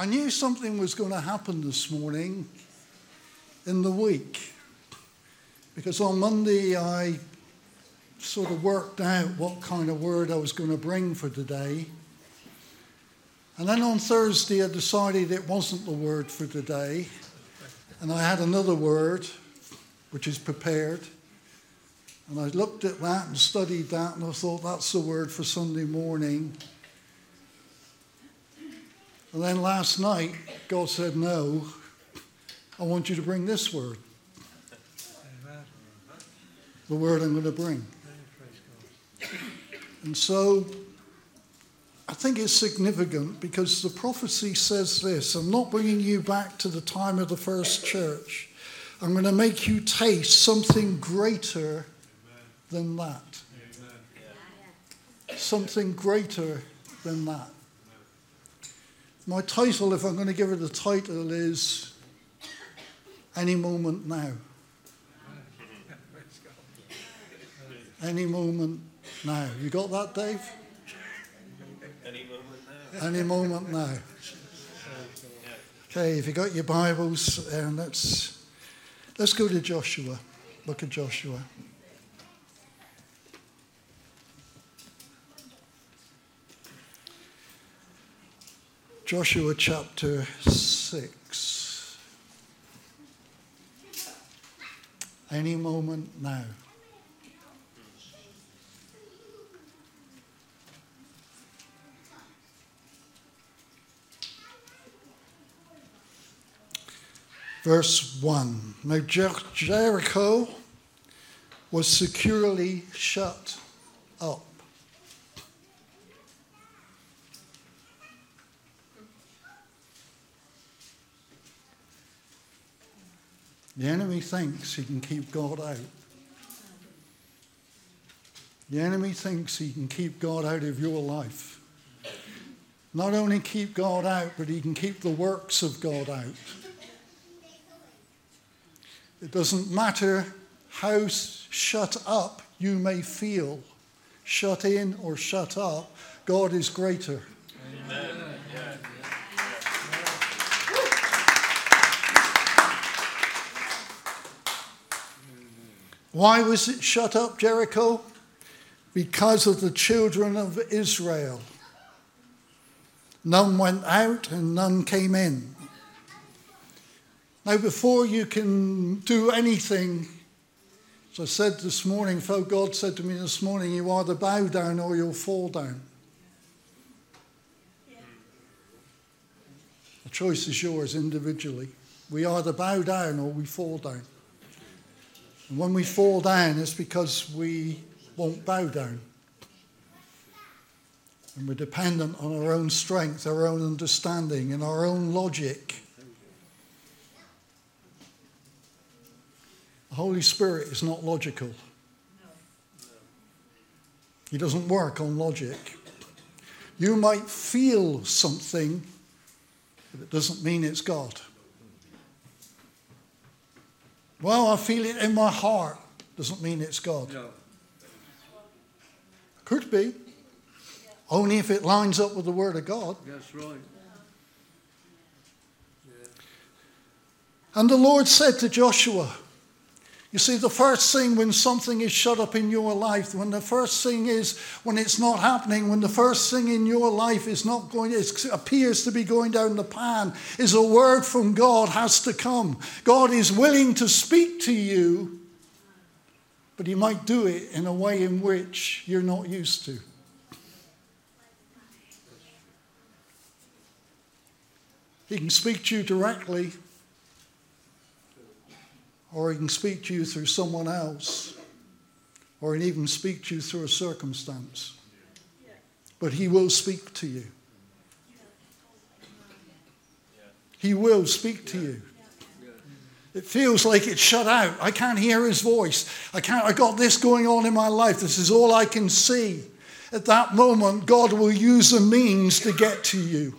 I knew something was going to happen this morning in the week because on Monday I sort of worked out what kind of word I was going to bring for today. And then on Thursday I decided it wasn't the word for today. And I had another word, which is prepared. And I looked at that and studied that, and I thought that's the word for Sunday morning. And then last night, God said, No, I want you to bring this word. The word I'm going to bring. And so I think it's significant because the prophecy says this I'm not bringing you back to the time of the first church. I'm going to make you taste something greater than that. Something greater than that. My title, if I'm going to give it a title, is Any Moment Now. Any moment now. You got that, Dave? Any moment now. Any moment now. Okay, if you got your Bibles, and let's let's go to Joshua. Look at Joshua. Joshua chapter 6. Any moment now. Verse 1. Now Jer- Jericho was securely shut up. The enemy thinks he can keep God out. The enemy thinks he can keep God out of your life. Not only keep God out, but he can keep the works of God out. It doesn't matter how shut up you may feel, shut in or shut up, God is greater. Why was it shut up, Jericho? Because of the children of Israel. None went out and none came in. Now, before you can do anything, as I said this morning, so God said to me this morning, you either bow down or you'll fall down. The choice is yours individually. We either bow down or we fall down. And when we fall down, it's because we won't bow down. And we're dependent on our own strength, our own understanding, and our own logic. The Holy Spirit is not logical. He doesn't work on logic. You might feel something, but it doesn't mean it's God. Well, I feel it in my heart. Doesn't mean it's God. No. Could be. Only if it lines up with the Word of God. That's right. And the Lord said to Joshua, you see, the first thing when something is shut up in your life, when the first thing is when it's not happening, when the first thing in your life is not going, it appears to be going down the pan, is a word from God has to come. God is willing to speak to you, but He might do it in a way in which you're not used to. He can speak to you directly or he can speak to you through someone else, or he can even speak to you through a circumstance. But he will speak to you. He will speak to you. It feels like it's shut out. I can't hear his voice. I can't I got this going on in my life. This is all I can see. At that moment, God will use a means to get to you.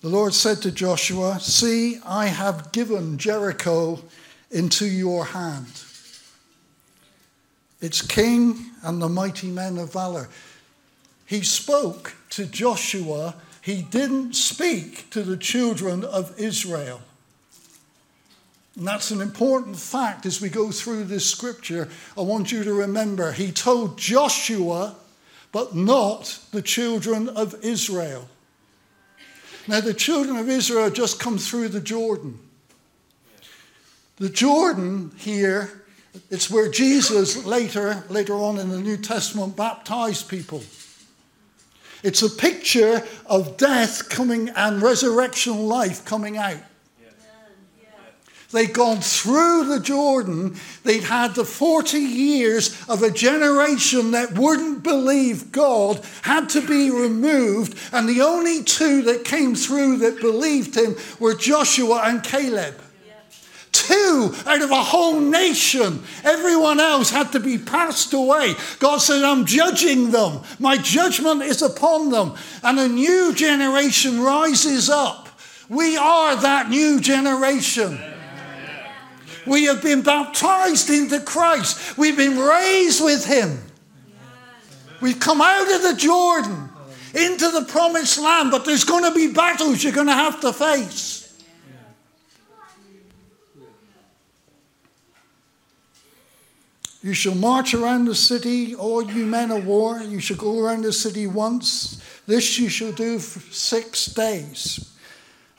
The Lord said to Joshua, See, I have given Jericho into your hand. its king and the mighty men of valor. He spoke to Joshua, he didn't speak to the children of Israel. And that's an important fact as we go through this scripture. I want you to remember he told Joshua, but not the children of Israel. Now, the children of Israel just come through the Jordan. The Jordan here, it's where Jesus later, later on in the New Testament, baptized people. It's a picture of death coming and resurrection life coming out. They'd gone through the Jordan. They'd had the 40 years of a generation that wouldn't believe God had to be removed. And the only two that came through that believed him were Joshua and Caleb. Two out of a whole nation. Everyone else had to be passed away. God said, I'm judging them. My judgment is upon them. And a new generation rises up. We are that new generation. We have been baptized into Christ. We've been raised with Him. We've come out of the Jordan into the promised land, but there's going to be battles you're going to have to face. You shall march around the city, all you men of war. You shall go around the city once. This you shall do for six days.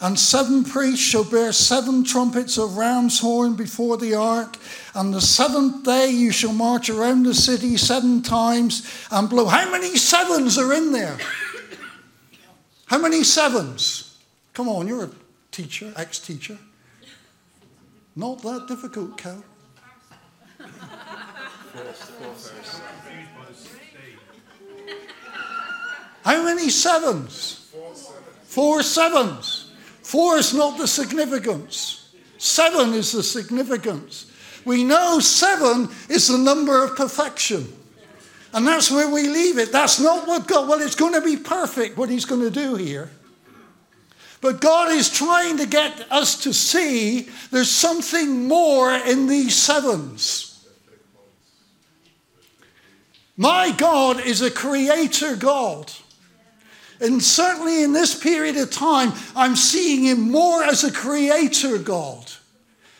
And seven priests shall bear seven trumpets of ram's horn before the ark. And the seventh day you shall march around the city seven times and blow. How many sevens are in there? How many sevens? Come on, you're a teacher, ex teacher. Not that difficult, Cal. How many sevens? Four sevens. Four is not the significance, seven is the significance. We know seven is the number of perfection. And that's where we leave it. That's not what God, well, it's going to be perfect what He's going to do here. But God is trying to get us to see there's something more in these sevens. My God is a creator God. And certainly in this period of time, I'm seeing him more as a creator God,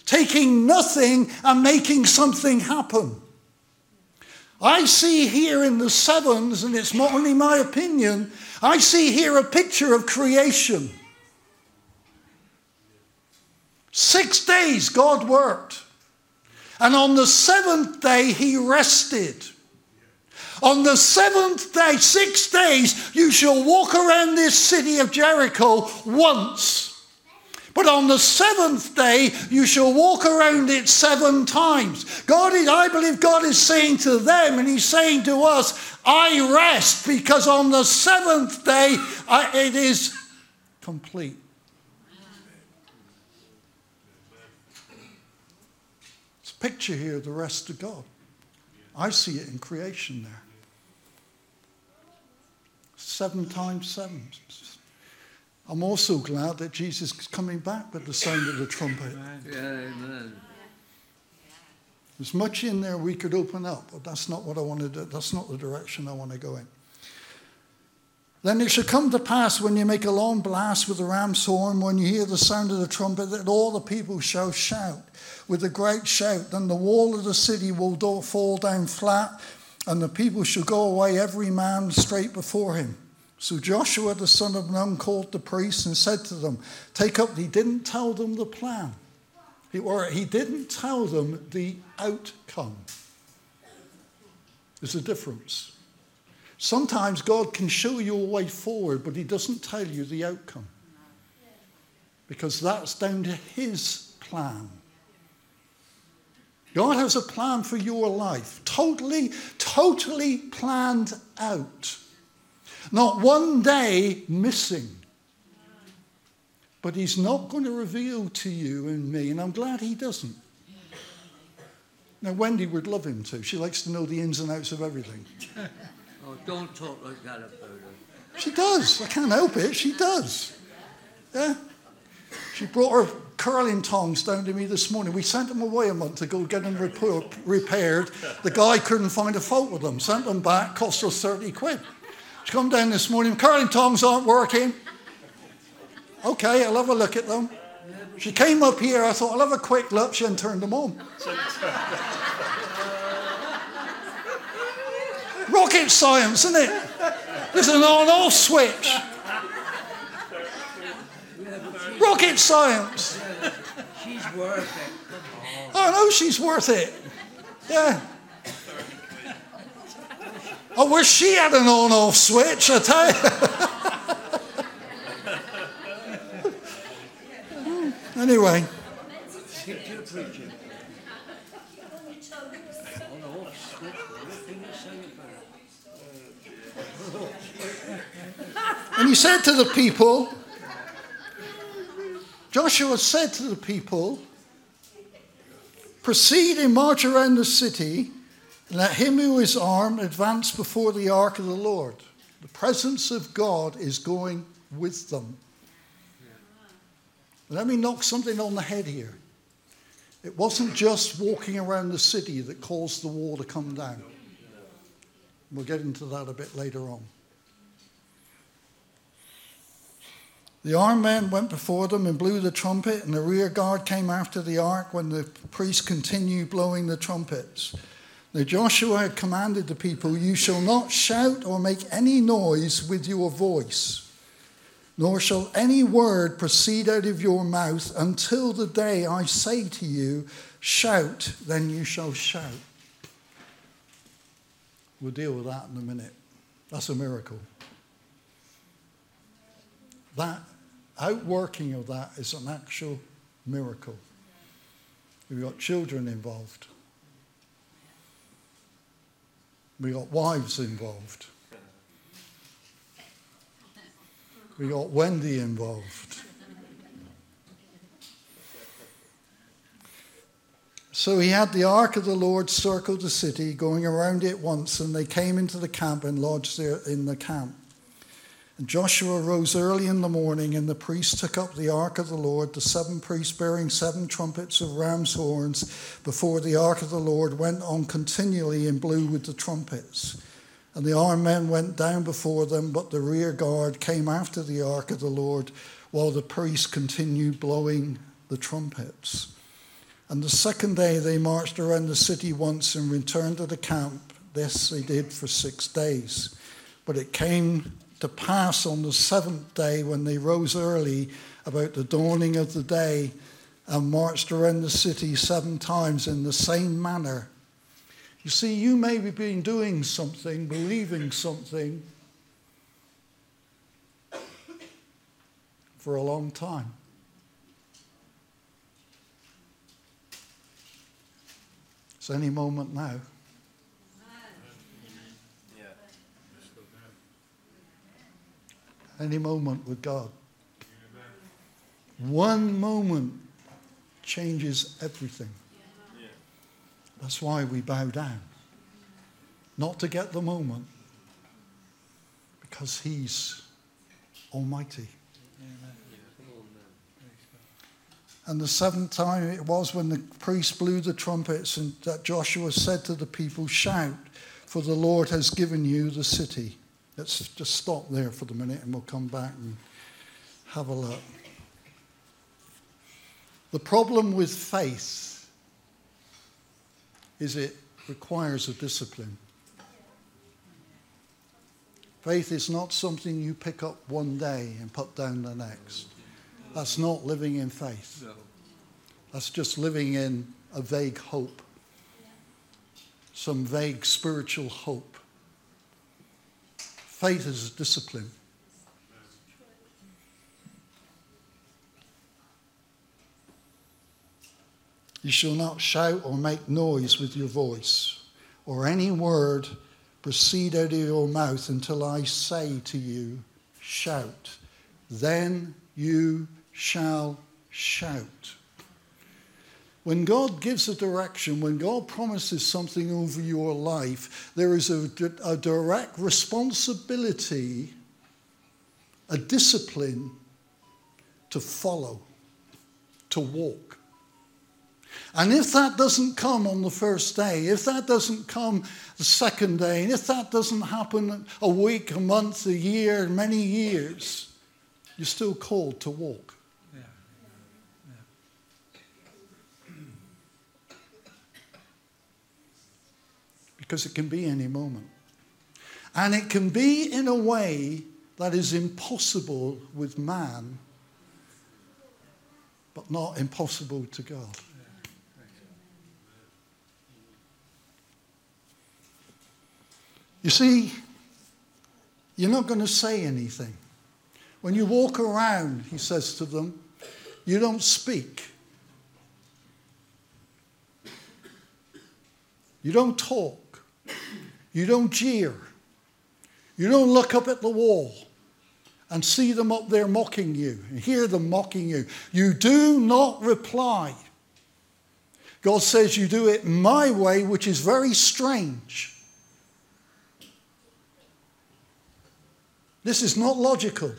taking nothing and making something happen. I see here in the sevens, and it's not only my opinion, I see here a picture of creation. Six days God worked, and on the seventh day he rested. On the seventh day, six days, you shall walk around this city of Jericho once. But on the seventh day, you shall walk around it seven times. God is, I believe God is saying to them, and He's saying to us, I rest because on the seventh day, I, it is complete. It's a picture here of the rest of God. I see it in creation there seven times seven. I'm also glad that Jesus is coming back with the sound of the trumpet. Amen. There's much in there we could open up, but that's not what I want to do. That's not the direction I want to go in. Then it shall come to pass when you make a long blast with the ram's horn, when you hear the sound of the trumpet, that all the people shall shout with a great shout. Then the wall of the city will fall down flat, and the people shall go away, every man straight before him. So Joshua the son of Nun called the priests and said to them, Take up, he didn't tell them the plan, he, or he didn't tell them the outcome. There's a difference. Sometimes God can show you a way forward, but he doesn't tell you the outcome. Because that's down to his plan. God has a plan for your life, totally, totally planned out. Not one day missing. But he's not going to reveal to you and me, and I'm glad he doesn't. Now, Wendy would love him to. She likes to know the ins and outs of everything. Oh, don't talk like that about her. She does. I can't help it. She does. Yeah. She brought her curling tongs down to me this morning. We sent them away a month to go get them repaired. The guy couldn't find a fault with them. Sent them back, cost us 30 quid. She come down this morning, curling tongs aren't working. Okay, I'll have a look at them. She came up here, I thought, I'll have a quick look. She hadn't turned them on. Rocket science, isn't it? There's an on off switch. Rocket science. She's worth it. I know she's worth it. Yeah. Oh, I wish she had an on off switch, I tell you. anyway. And he said to the people, Joshua said to the people, Proceed and march around the city, let him who is armed advance before the ark of the Lord. The presence of God is going with them. Let me knock something on the head here. It wasn't just walking around the city that caused the wall to come down. We'll get into that a bit later on. The armed men went before them and blew the trumpet, and the rear guard came after the ark when the priests continued blowing the trumpets. Now Joshua had commanded the people, You shall not shout or make any noise with your voice, nor shall any word proceed out of your mouth until the day I say to you, Shout, then you shall shout. We'll deal with that in a minute. That's a miracle. That outworking of that is an actual miracle. We've got children involved. We got wives involved. We got Wendy involved. So he had the ark of the Lord circle the city, going around it once, and they came into the camp and lodged there in the camp. And Joshua rose early in the morning, and the priests took up the ark of the Lord. The seven priests bearing seven trumpets of ram's horns before the ark of the Lord went on continually and blew with the trumpets. And the armed men went down before them, but the rear guard came after the ark of the Lord while the priests continued blowing the trumpets. And the second day they marched around the city once and returned to the camp. This they did for six days. But it came to pass on the seventh day when they rose early about the dawning of the day and marched around the city seven times in the same manner. You see, you may be been doing something, believing something for a long time. It's any moment now. Any moment with God. One moment changes everything. That's why we bow down. Not to get the moment, because He's Almighty. And the seventh time it was when the priest blew the trumpets and that Joshua said to the people, Shout, for the Lord has given you the city. Let's just stop there for the minute and we'll come back and have a look. The problem with faith is it requires a discipline. Faith is not something you pick up one day and put down the next. That's not living in faith. That's just living in a vague hope, some vague spiritual hope. Faith is a discipline. You shall not shout or make noise with your voice, or any word proceed out of your mouth until I say to you, Shout. Then you shall shout. When God gives a direction, when God promises something over your life, there is a, a direct responsibility, a discipline to follow. to walk. And if that doesn't come on the first day, if that doesn't come the second day, and if that doesn't happen a week, a month, a year, many years, you're still called to walk. Because it can be any moment. And it can be in a way that is impossible with man, but not impossible to God. You see, you're not going to say anything. When you walk around, he says to them, you don't speak. You don't talk. You don't jeer. You don't look up at the wall and see them up there mocking you and hear them mocking you. You do not reply. God says you do it my way, which is very strange. This is not logical.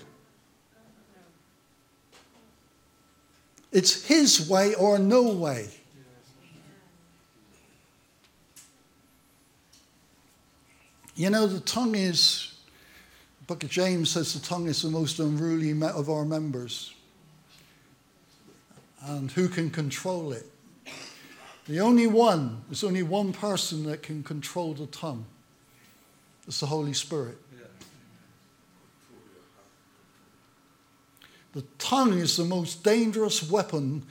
It's his way or no way. You know, the tongue is, book of James says the tongue is the most unruly of our members. And who can control it? The only one, there's only one person that can control the tongue. It's the Holy Spirit. The tongue is the most dangerous weapon,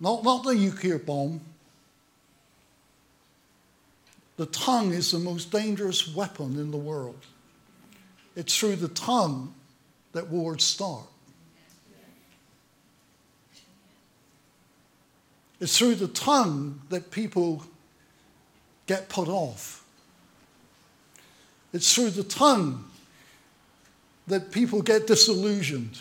not, not the nuclear bomb. The tongue is the most dangerous weapon in the world. It's through the tongue that wars start. It's through the tongue that people get put off. It's through the tongue that people get disillusioned.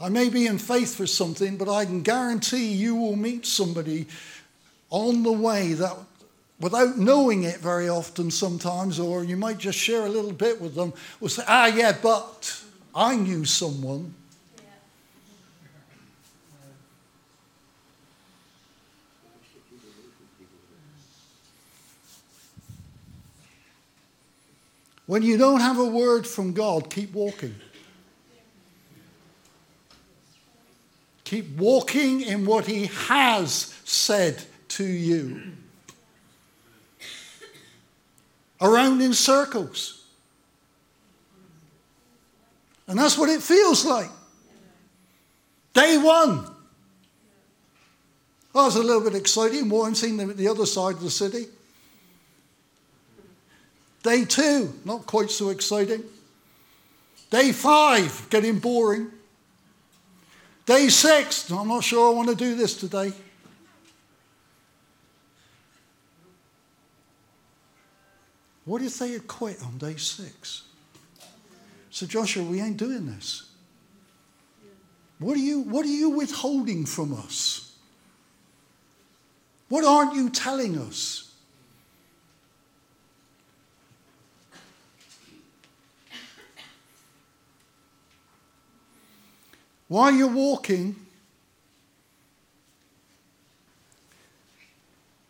I may be in faith for something, but I can guarantee you will meet somebody on the way that, without knowing it very often sometimes, or you might just share a little bit with them, will say, ah, yeah, but I knew someone. When you don't have a word from God, keep walking. Keep walking in what He has said to you. Around in circles. And that's what it feels like. Day one. Oh, was a little bit exciting, more than seeing them at the other side of the city. Day two, not quite so exciting. Day five, getting boring. Day six, I'm not sure I want to do this today. What if they had quit on day six? So, Joshua, we ain't doing this. What are you, what are you withholding from us? What aren't you telling us? While you're walking,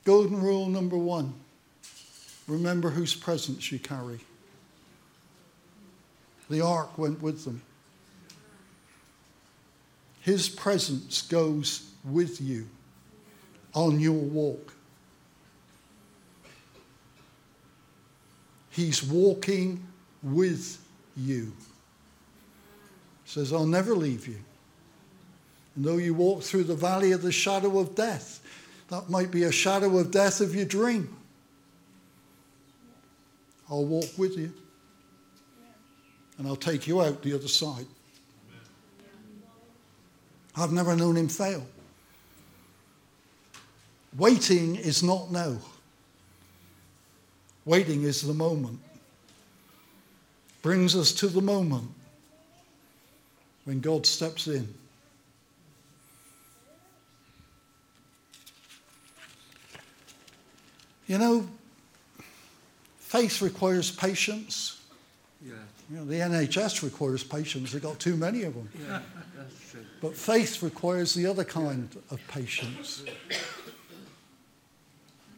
golden rule number one remember whose presence you carry. The ark went with them. His presence goes with you on your walk. He's walking with you. He Says, I'll never leave you. And though you walk through the valley of the shadow of death, that might be a shadow of death of your dream. I'll walk with you. And I'll take you out the other side. I've never known him fail. Waiting is not no. Waiting is the moment. Brings us to the moment when God steps in. You know, faith requires patience, Yeah, You know, the NHS requires patience. They've got too many of them. yeah, that's true. But faith requires the other kind of patience.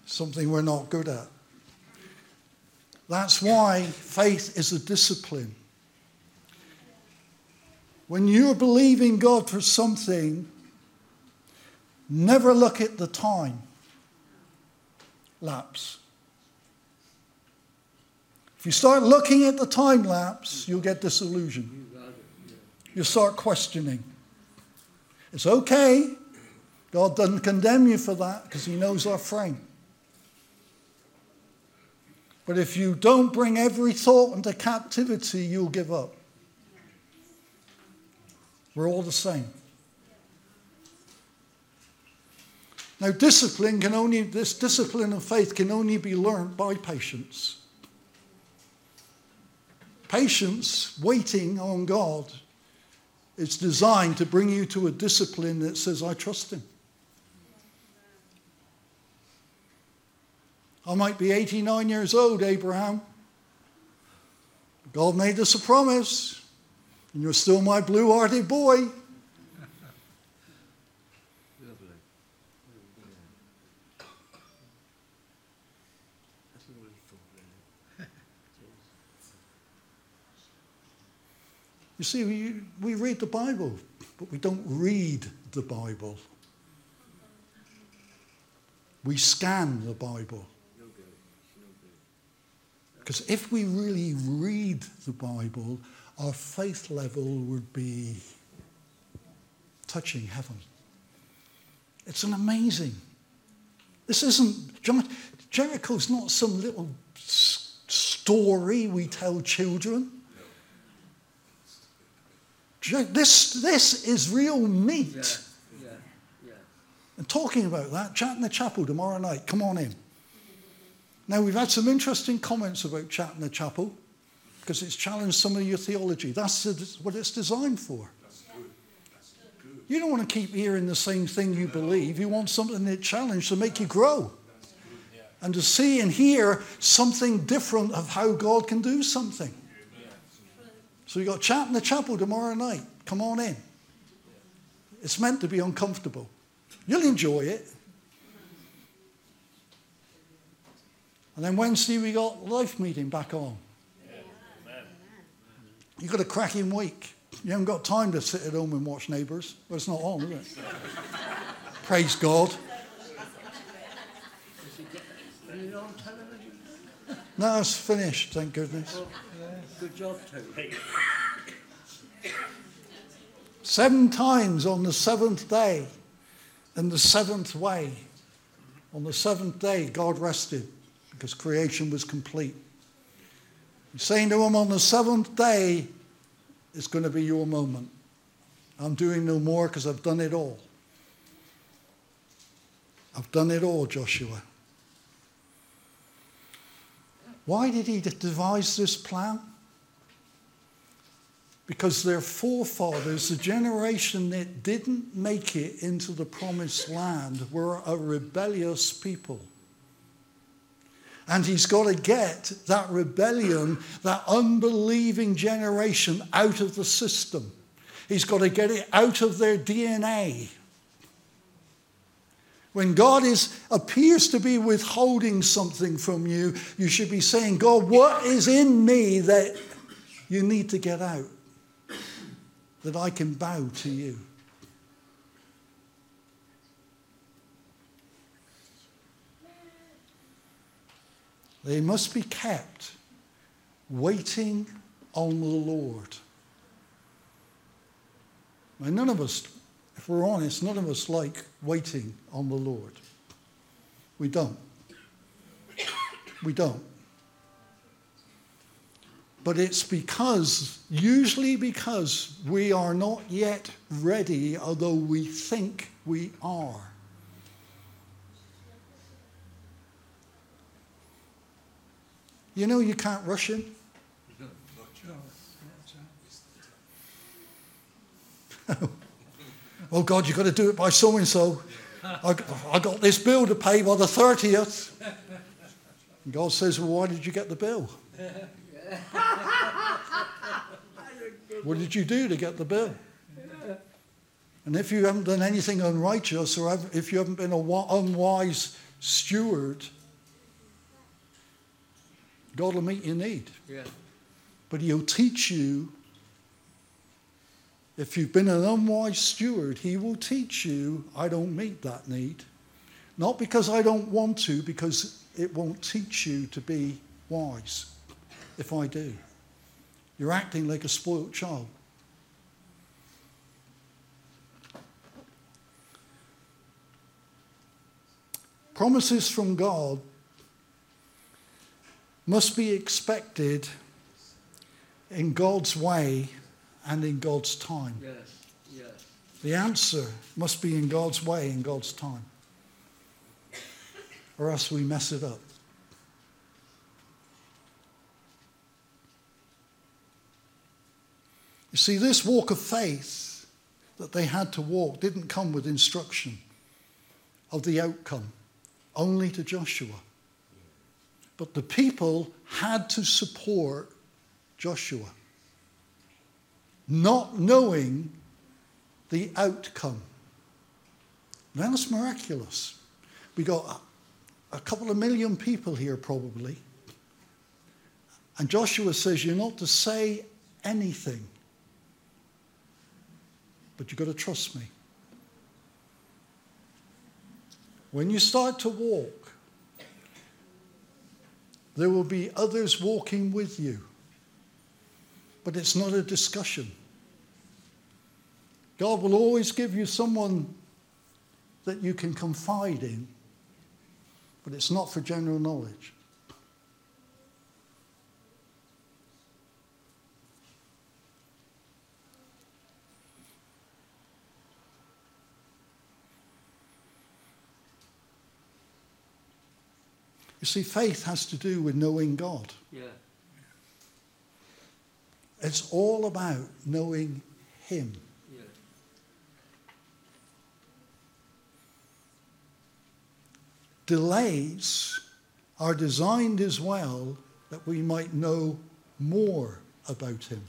Something we're not good at. That's why faith is a discipline. When you're believing God for something, never look at the time lapse. If you start looking at the time lapse, you'll get disillusioned. You got it. Yeah. You start questioning. It's okay. God doesn't condemn you for that because He knows our frame. But if you don't bring every thought into captivity, you'll give up. We're all the same. Now, discipline can only, this discipline of faith can only be learned by patience. Patience, waiting on God, it's designed to bring you to a discipline that says, I trust Him. I might be 89 years old, Abraham. God made us a promise, and you're still my blue hearted boy. Lovely. That's a really thought, really. You see, we, we read the Bible, but we don't read the Bible. We scan the Bible. Because if we really read the Bible, our faith level would be touching heaven. It's an amazing. This isn't, Jer- Jericho's not some little story we tell children. This, this is real meat. Yeah, yeah, yeah. And talking about that, chat in the chapel tomorrow night. Come on in. Now, we've had some interesting comments about chat in the chapel because it's challenged some of your theology. That's what it's designed for. You don't want to keep hearing the same thing you believe. You want something that challenge to make you grow and to see and hear something different of how God can do something. So you got chat in the chapel tomorrow night. Come on in. It's meant to be uncomfortable. You'll enjoy it. And then Wednesday we got life meeting back on. You've got a cracking week. You haven't got time to sit at home and watch Neighbours. Well, it's not on, is it? Praise God. Are you on television? No, it's finished, thank goodness. Good job, Toby. Seven times on the seventh day, in the seventh way. On the seventh day, God rested because creation was complete. He's saying to him, on the seventh day, it's going to be your moment. I'm doing no more because I've done it all. I've done it all, Joshua. Why did he devise this plan? Because their forefathers, the generation that didn't make it into the promised land, were a rebellious people. And he's got to get that rebellion, that unbelieving generation out of the system. He's got to get it out of their DNA. When God is, appears to be withholding something from you, you should be saying, God, what is in me that you need to get out? That I can bow to you. They must be kept waiting on the Lord. Now, none of us, if we're honest, none of us like waiting on the Lord. We don't. We don't. But it's because, usually because we are not yet ready, although we think we are. You know, you can't rush him. oh God, you've got to do it by so and so. I got this bill to pay by the 30th. And God says, Well, why did you get the bill? What did you do to get the bill? And if you haven't done anything unrighteous or if you haven't been an unwise steward, God will meet your need. Yeah. But He'll teach you. If you've been an unwise steward, He will teach you, I don't meet that need. Not because I don't want to, because it won't teach you to be wise if I do. You're acting like a spoilt child. Promises from God must be expected in God's way and in God's time. Yes. Yes. The answer must be in God's way, in God's time. Or else we mess it up. You see, this walk of faith that they had to walk didn't come with instruction of the outcome only to Joshua. But the people had to support Joshua, not knowing the outcome. Now That's miraculous. We got a couple of million people here, probably. And Joshua says, You're not to say anything, but you've got to trust me. When you start to walk, there will be others walking with you. But it's not a discussion. God will always give you someone that you can confide in, but it's not for general knowledge. You see, faith has to do with knowing God. Yeah. It's all about knowing Him. Yeah. Delays are designed as well that we might know more about Him.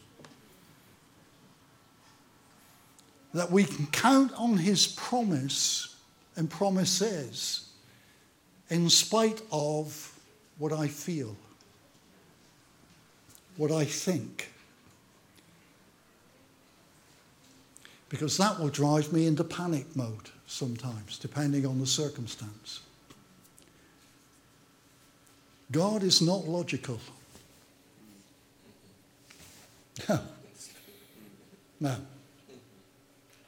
That we can count on His promise and promises in spite of what I feel, what I think. Because that will drive me into panic mode sometimes, depending on the circumstance. God is not logical. No. No.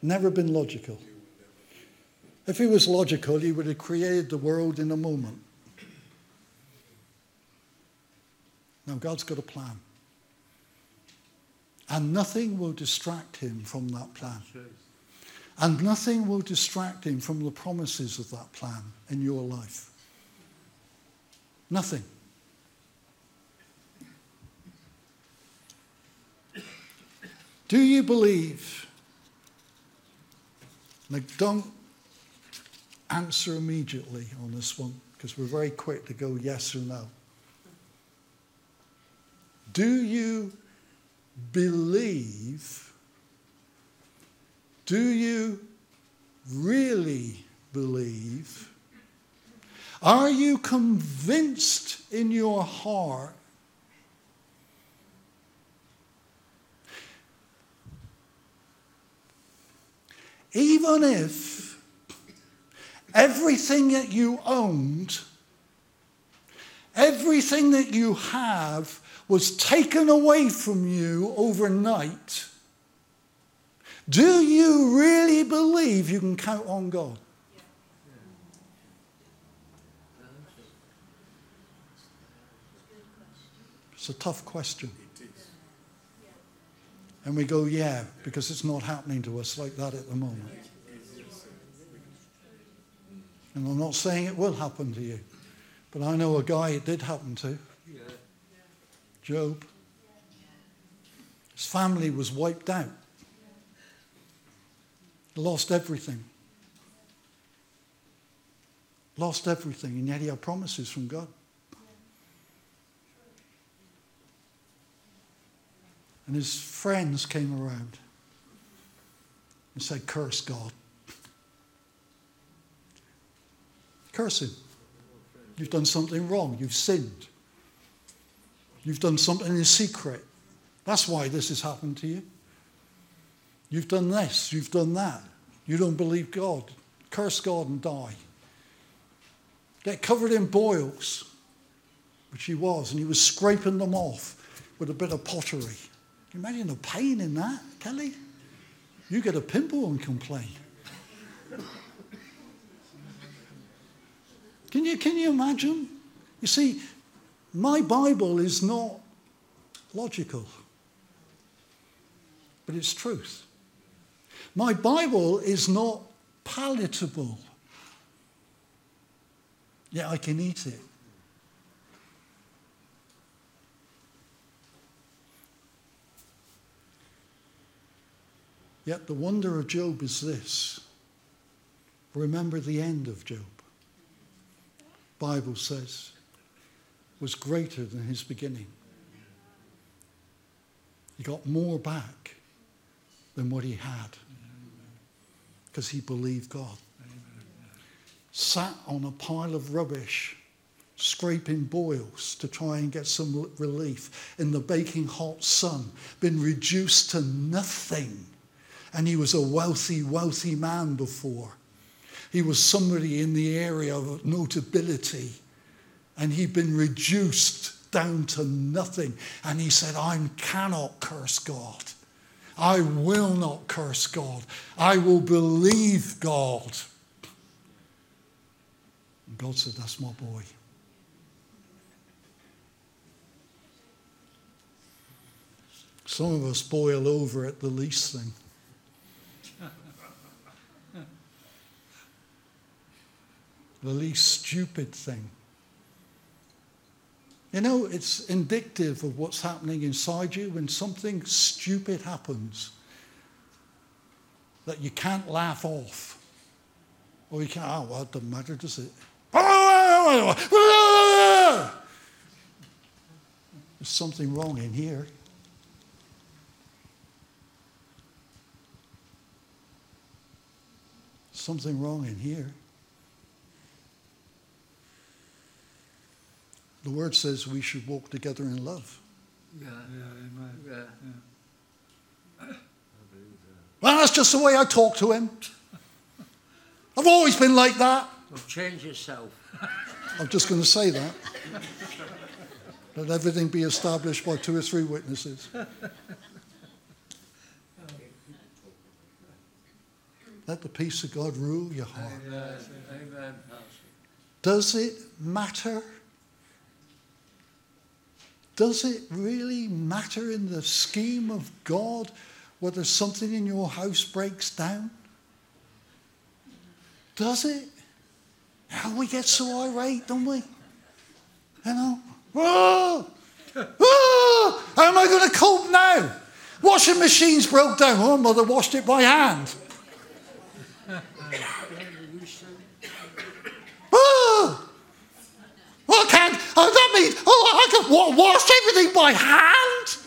Never been logical. If he was logical, he would have created the world in a moment. Now, God's got a plan. And nothing will distract him from that plan. And nothing will distract him from the promises of that plan in your life. Nothing. Do you believe? Now, don't answer immediately on this one because we're very quick to go yes or no. Do you believe? Do you really believe? Are you convinced in your heart even if Everything that you owned, everything that you have was taken away from you overnight. Do you really believe you can count on God? It's a tough question. And we go, yeah, because it's not happening to us like that at the moment. And I'm not saying it will happen to you, but I know a guy it did happen to. Job. His family was wiped out. Lost everything. Lost everything, and yet he had promises from God. And his friends came around and said, Curse God. Curse him. You've done something wrong. You've sinned. You've done something in secret. That's why this has happened to you. You've done this. You've done that. You don't believe God. Curse God and die. Get covered in boils, which he was, and he was scraping them off with a bit of pottery. Can you imagine the pain in that, Kelly? You get a pimple and complain. Can you, can you imagine? You see, my Bible is not logical, but it's truth. My Bible is not palatable, yet I can eat it. Yet the wonder of Job is this. Remember the end of Job. Bible says was greater than his beginning. He got more back than what he had because he believed God. Sat on a pile of rubbish, scraping boils to try and get some relief in the baking hot sun, been reduced to nothing. And he was a wealthy, wealthy man before. He was somebody in the area of notability and he'd been reduced down to nothing. And he said, I cannot curse God. I will not curse God. I will believe God. And God said, That's my boy. Some of us boil over at the least thing. The least stupid thing. You know, it's indicative of what's happening inside you when something stupid happens that you can't laugh off. Or you can't, oh, well, it doesn't matter, does it? There's something wrong in here. Something wrong in here. The word says we should walk together in love. Yeah, yeah, amen. Yeah. Yeah. Well, that's just the way I talk to him. I've always been like that. Well, change yourself. I'm just going to say that. Let everything be established by two or three witnesses. Let the peace of God rule your heart. Amen. Amen. Does it matter? Does it really matter in the scheme of God whether something in your house breaks down? Does it? How we get so irate, don't we? You know? Oh, oh, how am I going to cope now? Washing machine's broke down. Oh, mother washed it by hand. Oh, well, I can't. Oh, I can wa- wash everything by hand?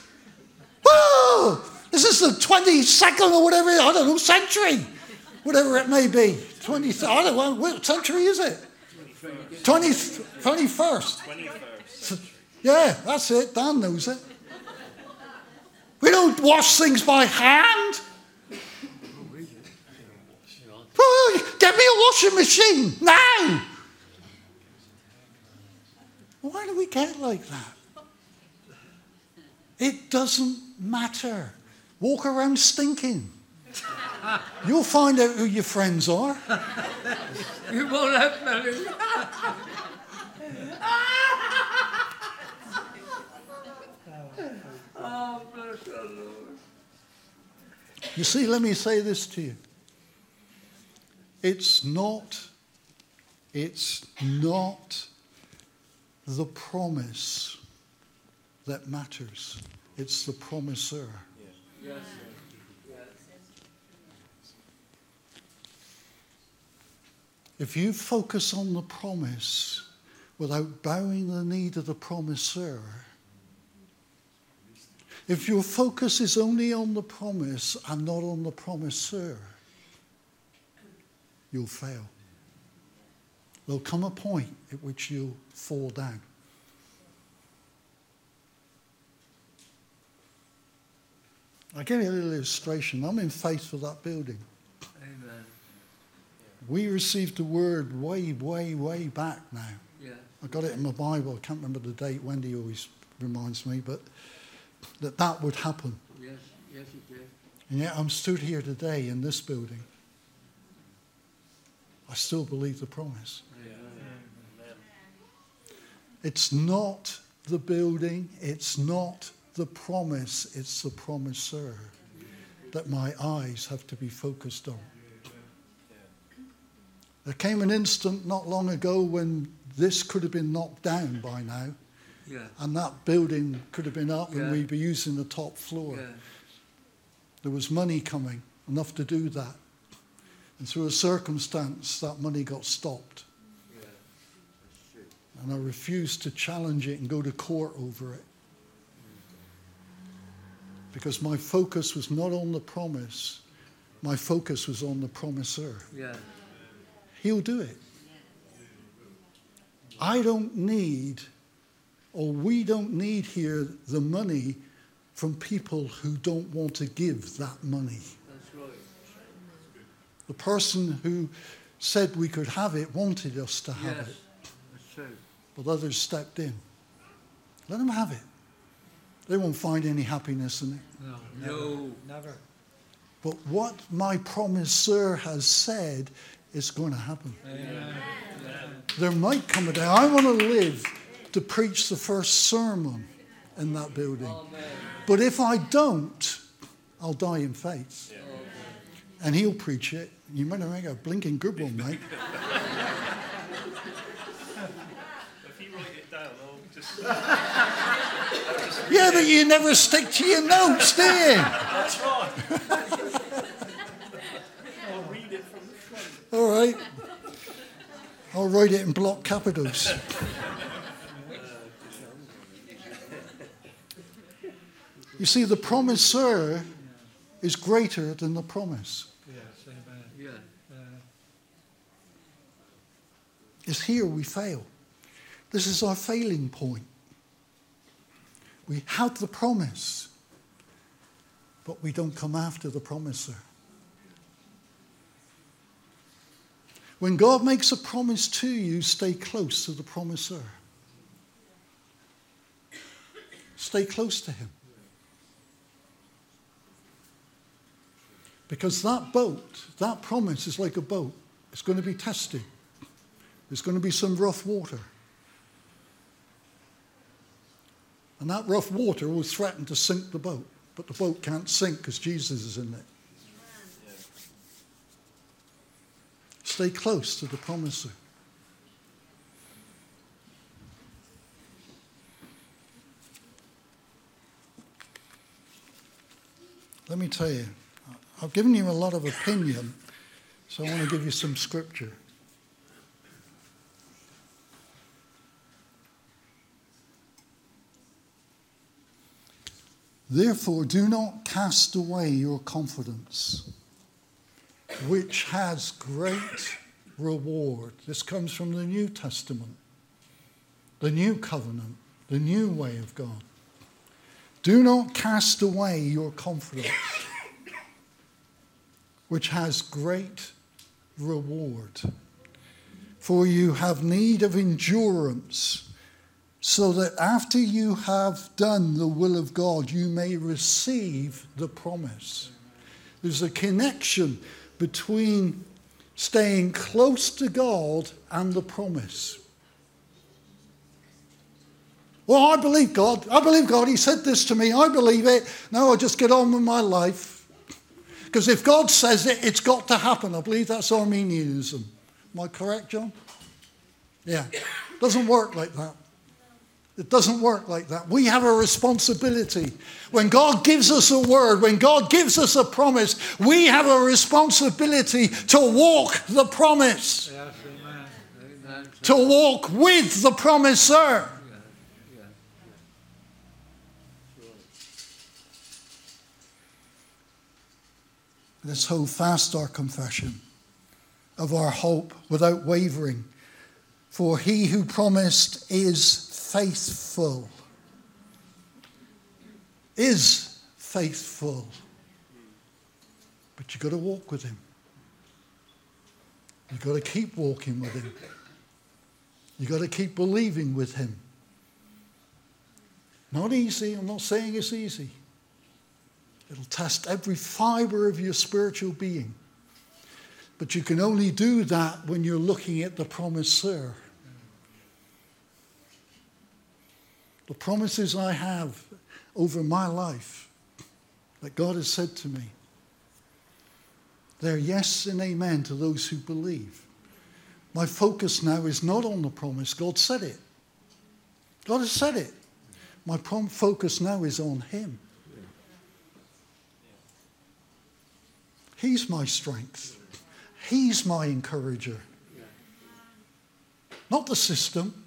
Oh, this is the 22nd or whatever, I don't know, century. Whatever it may be. 20, I don't know, what century is it? 20, 21st. 21st. Yeah, that's it. Dan knows it. We don't wash things by hand. Oh, get me a washing machine now. Why do we get like that? It doesn't matter. Walk around stinking. You'll find out who your friends are. You won't have many. oh, bless the Lord. You see, let me say this to you. It's not, it's not the promise that matters. It's the promiser. Yes. If you focus on the promise without bowing the knee to the promiser, If your focus is only on the promise and not on the promiser, you'll fail. There'll come a point at which you'll fall down. I'll give you a little illustration. I'm in faith for that building. Amen. We received the word way, way, way back now. Yeah. I got it in my Bible. I can't remember the date. Wendy always reminds me, but that that would happen. Yes. Yes, it did. And yet I'm stood here today in this building. I still believe the promise. It's not the building, it's not the promise, it's the promiser that my eyes have to be focused on. There came an instant not long ago when this could have been knocked down by now, Yeah. and that building could have been up Yeah. and we'd be using the top floor. Yeah. There was money coming, enough to do that. And through a circumstance, that money got stopped. Yeah. That's true. And I refused to challenge it and go to court over it. Because my focus was not on the promise, my focus was on the promiser. Yeah. He'll do it. I don't need, or we don't need here, the money from people who don't want to give that money. That's right. The person who said we could have it wanted us to have Yes. it, That's true. But others stepped in. Let them have it. They won't find any happiness in it. No, No. never. But what my promisor has said is going to happen. Amen. There might come a day, I want to live to preach the first sermon in that building. Amen. But if I don't, I'll die in faith. And he'll preach it. You better make a blinking good one, mate. If you write it down, I'll just. Yeah, but you never stick to your notes, do you? That's right. I'll read it from the front. All right. I'll write it in block capitals. You see, the promiser is greater than the promise. Yes, amen. Yeah. Uh, It's here we fail. This is our failing point. We have the promise, but we don't come after the promiser. When God makes a promise to you, stay close to the promiser. Stay close to him. Because that boat, that promise is like a boat. It's going to be tested. There's going to be some rough water. And that rough water will threaten to sink the boat. But the boat can't sink because Jesus is in it. Stay close to the promiser. Let me tell you, I've given you a lot of opinion, so I want to give you some scripture. Therefore, do not cast away your confidence, which has great reward. This comes from the New Testament, the new covenant, the new way of God. Do not cast away your confidence, which has great reward. For you have need of endurance so that after you have done the will of God, you may receive the promise. There's a connection between staying close to God and the promise. Well, I believe God. I believe God. He said this to me. I believe it. Now I'll just get on with my life. Because if God says it, it's got to happen. I believe that's Arminianism. Am I correct, John? Yeah. Doesn't work like that. It doesn't work like that. We have a responsibility. When God gives us a word, when God gives us a promise, we have a responsibility to walk the promise, yes, amen. To walk with the promiser. Yeah, yeah. Let's hold fast our confession of our hope without wavering, for he who promised is faithful. Is faithful. But you've got to walk with him. You've got to keep walking with him. You've got to keep believing with him. Not easy. I'm not saying it's easy. It'll test every fiber of your spiritual being. But you can only do that when you're looking at the promisor. The promises I have over my life that God has said to me, they're yes and amen to those who believe. My focus now is not on the promise, God said it. God has said it. My prom- focus now is on Him. He's my strength. He's my encourager. Not the system,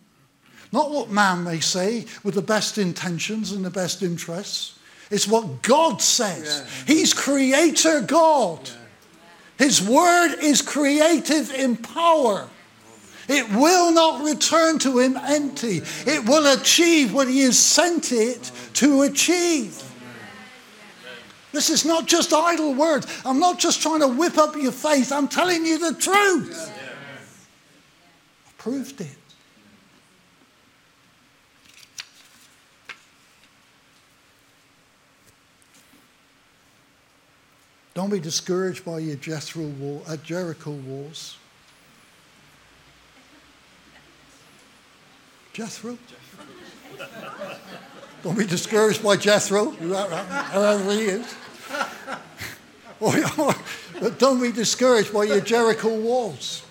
not what man may say with the best intentions and the best interests. It's what God says. He's creator God. His word is creative in power. It will not return to him empty. It will achieve what he has sent it to achieve. This is not just idle words. I'm not just trying to whip up your faith. I'm telling you the truth. I've proved it. Don't be discouraged by your Jethro war, uh, Jericho wars. Jethro? Don't be discouraged by Jethro, whoever he is. but don't be discouraged by your Jericho walls.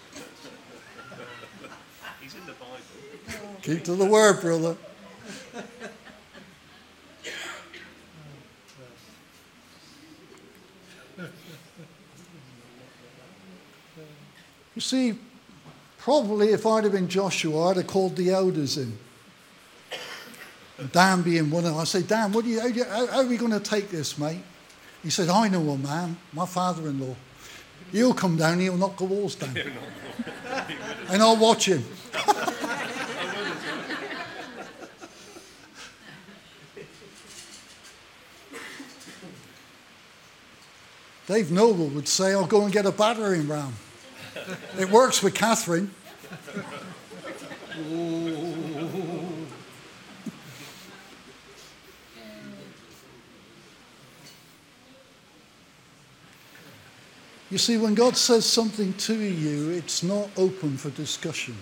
He's in the Bible. Keep to the word, brother. You see, probably if I'd have been Joshua, I'd have called the elders in. Dan being one of them, I say, Dan, what are you, how, how are we going to take this, mate? He said, I know a man, my father in law. He'll come down, he'll knock the walls down. and I'll watch him. Dave Noble would say, I'll go and get a battering ram. It works with Catherine. You see, when God says something to you, it's not open for discussion.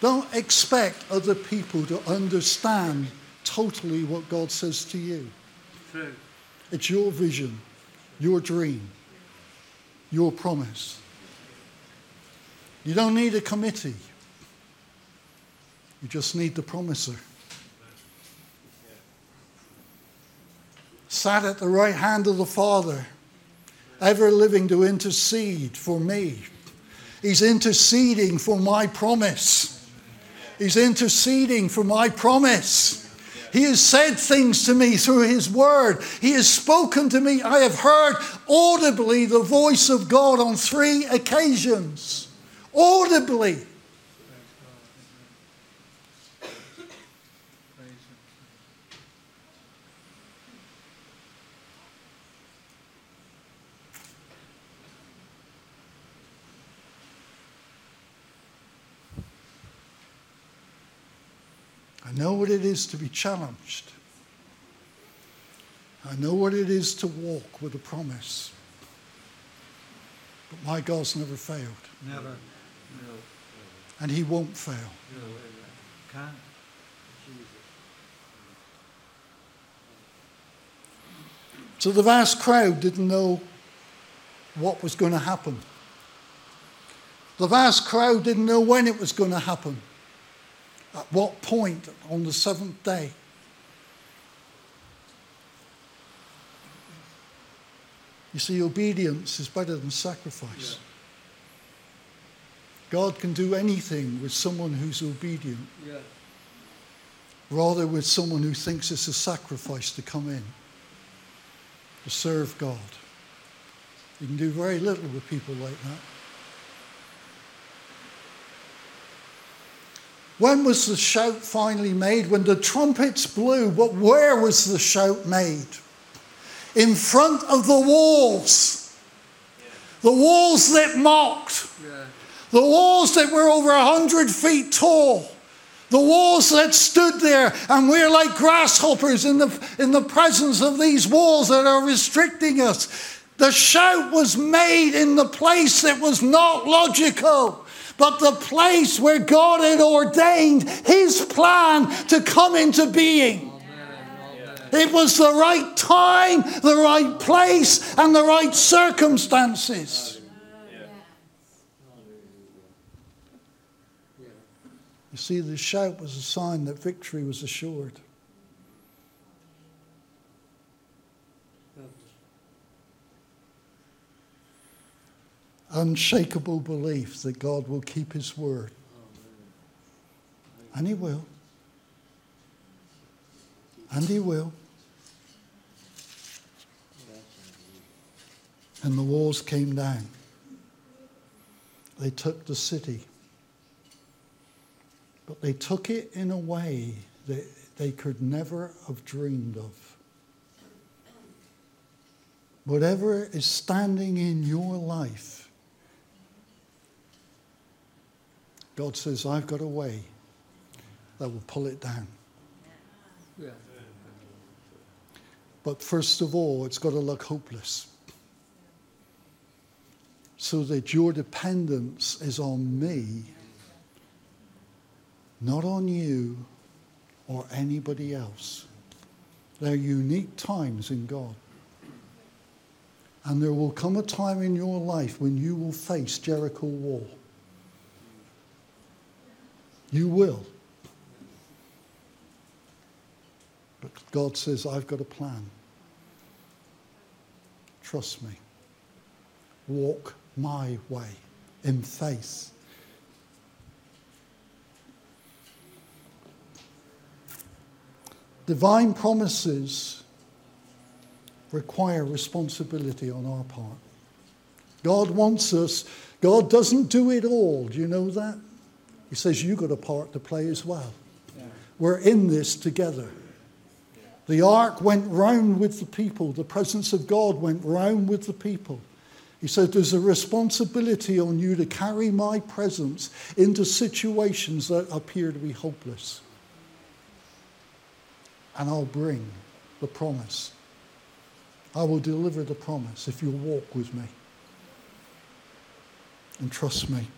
Don't expect other people to understand totally what God says to you. True. It's your vision, your dream, your promise. You don't need a committee. You just need the promiser. Sat at the right hand of the Father, ever living to intercede for me. He's interceding for my promise. He's interceding for my promise. He has said things to me through His Word. He has spoken to me. I have heard audibly the voice of God on three occasions. Audibly. I know what it is to be challenged. I know what it is to walk with a promise. But my God's never failed, Never. No. and He won't fail. No. Can't. So the vast crowd didn't know what was going to happen. The vast crowd didn't know when it was going to happen, at what point on the seventh day. You see, obedience is better than sacrifice. God can do anything with someone who's obedient, Yeah. rather with someone who thinks it's a sacrifice to come in, to serve God. You can do very little with people like that. When was the shout finally made? When the trumpets blew, but where was the shout made? In front of the walls. The walls that mocked. The walls that were over a hundred feet tall. The walls that stood there, and we're like grasshoppers in the, in the presence of these walls that are restricting us. The shout was made in the place that was not logical, but the place where God had ordained His plan to come into being. It was the right time, the right place, and the right circumstances. You see, the shout was a sign that victory was assured. Unshakable belief that God will keep his word. And he will. And he will. And the walls came down. They took the city. But they took it in a way that they could never have dreamed of. Whatever is standing in your life, God says, I've got a way that will pull it down. But first of all, it's got to look hopeless. So that your dependence is on me, not on you or anybody else. There are unique times in God. And there will come a time in your life when you will face Jericho wall. You will. But God says, I've got a plan. Trust me. Walk my way in faith. Divine promises require responsibility on our part. God wants us, God doesn't do it all. Do you know that? He says, You've got a part to play as well. We're in this together. The ark went round with the people, the presence of God went round with the people. He said, There's a responsibility on you to carry my presence into situations that appear to be hopeless. And I'll bring the promise. I will deliver the promise if you'll walk with me and trust me.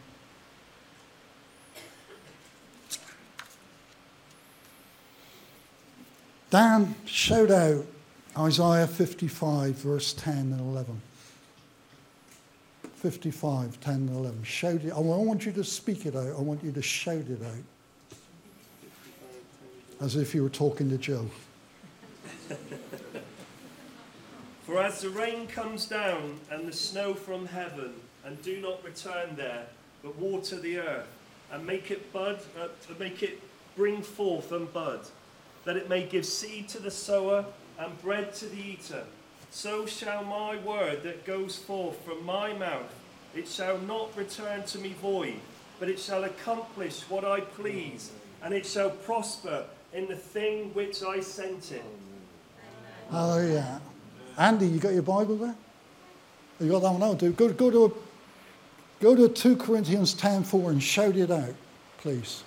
Dan, shout out Isaiah 55, verse 10 and 11. 55, 10 and 11. Shout it. I want you to speak it out. I want you to shout it out. As if you were talking to Joe. For as the rain comes down and the snow from heaven, and do not return there, but water the earth, and make it bud, uh, make it bring forth and bud, that it may give seed to the sower and bread to the eater, so shall my word that goes forth from my mouth, it shall not return to me void, but it shall accomplish what I please, and it shall prosper in the thing which I sent it. Hallelujah. Andy, you got your Bible there? You got that one out? Go, go, to, go to 2 Corinthians 10 4 and shout it out, please.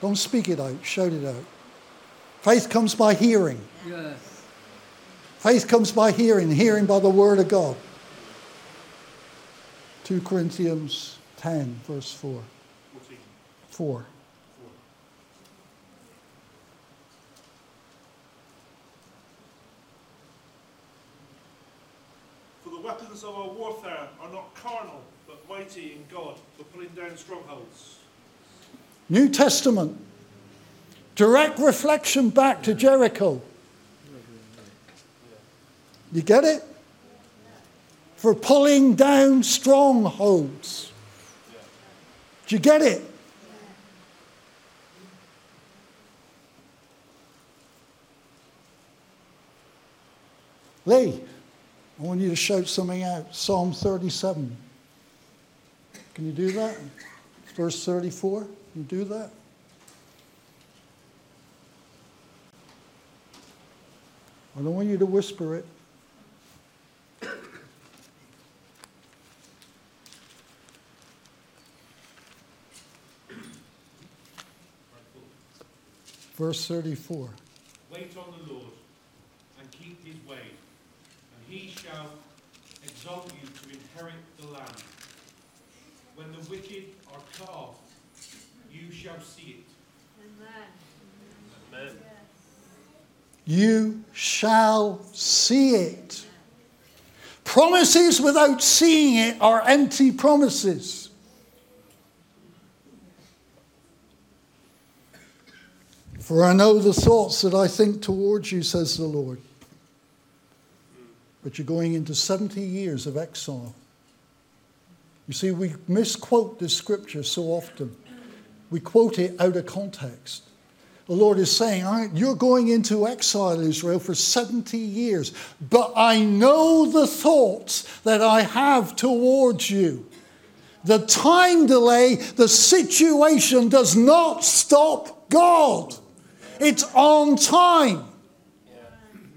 Don't speak it out, shout it out. Faith comes by hearing. Yes. Faith comes by hearing, hearing by the word of God. 2 Corinthians 10, verse 4. 4. For the weapons of our warfare are not carnal, but mighty in God for pulling down strongholds. New Testament. Direct reflection back to Jericho. You get it? For pulling down strongholds. Do you get it? Lee, I want you to shout something out. Psalm 37. Can you do that? Verse 34. Can you do that? I don't want you to whisper it. Verse 34. Wait on the Lord and keep his way, and he shall exalt you to inherit the land. When the wicked are cut off, you shall see it. Amen. Amen. You shall see it. Promises without seeing it are empty promises. For I know the thoughts that I think towards you, says the Lord. But you're going into 70 years of exile. You see, we misquote this scripture so often. We quote it out of context. The Lord is saying, "All right, You're going into exile, Israel, for 70 years, but I know the thoughts that I have towards you. The time delay, the situation does not stop God, it's on time.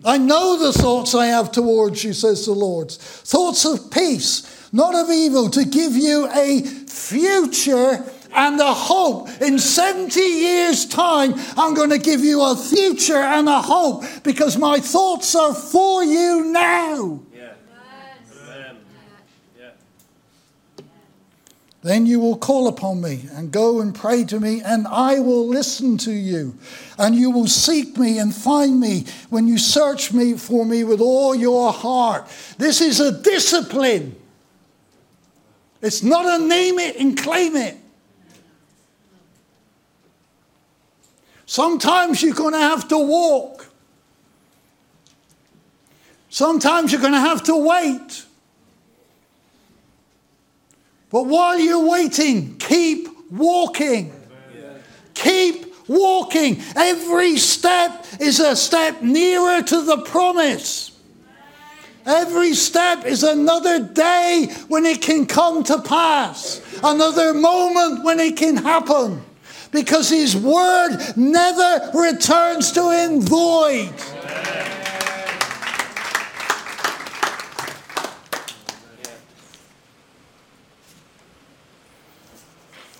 I know the thoughts I have towards you, says the Lord. Thoughts of peace, not of evil, to give you a future and a hope. In 70 years' time, I'm going to give you a future and a hope because my thoughts are for you now. Yeah. Amen. Yeah. Then you will call upon me and go and pray to me, and I will listen to you. And you will seek me and find me when you search me for me with all your heart. This is a discipline. It's not a name it and claim it. Sometimes you're going to have to walk. Sometimes you're going to have to wait. But while you're waiting, keep walking. Keep walking. Every step is a step nearer to the promise. Every step is another day when it can come to pass, another moment when it can happen. Because his word never returns to him void.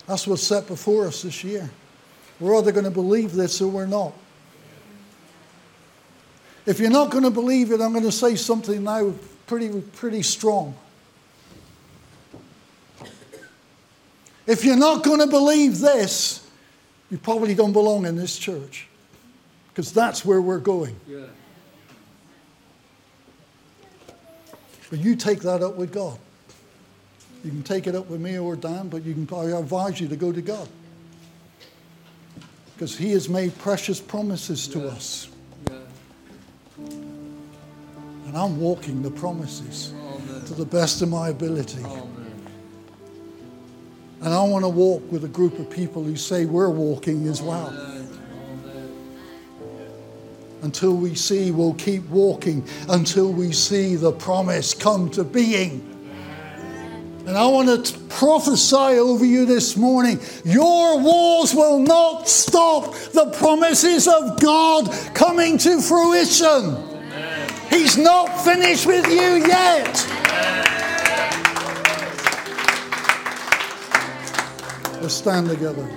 That's what's set before us this year. We're either going to believe this or we're not. If you're not going to believe it, I'm going to say something now pretty, pretty strong. If you're not going to believe this, you probably don't belong in this church because that's where we're going. Yeah. But you take that up with God. You can take it up with me or Dan, but you can, I advise you to go to God. Because He has made precious promises to Yeah. us. Yeah. And I'm walking the promises Amen. to the best of my ability. Amen. And I want to walk with a group of people who say we're walking as well. Until we see, we'll keep walking until we see the promise come to being. And I want to prophesy over you this morning your walls will not stop the promises of God coming to fruition. He's not finished with you yet. Stand together.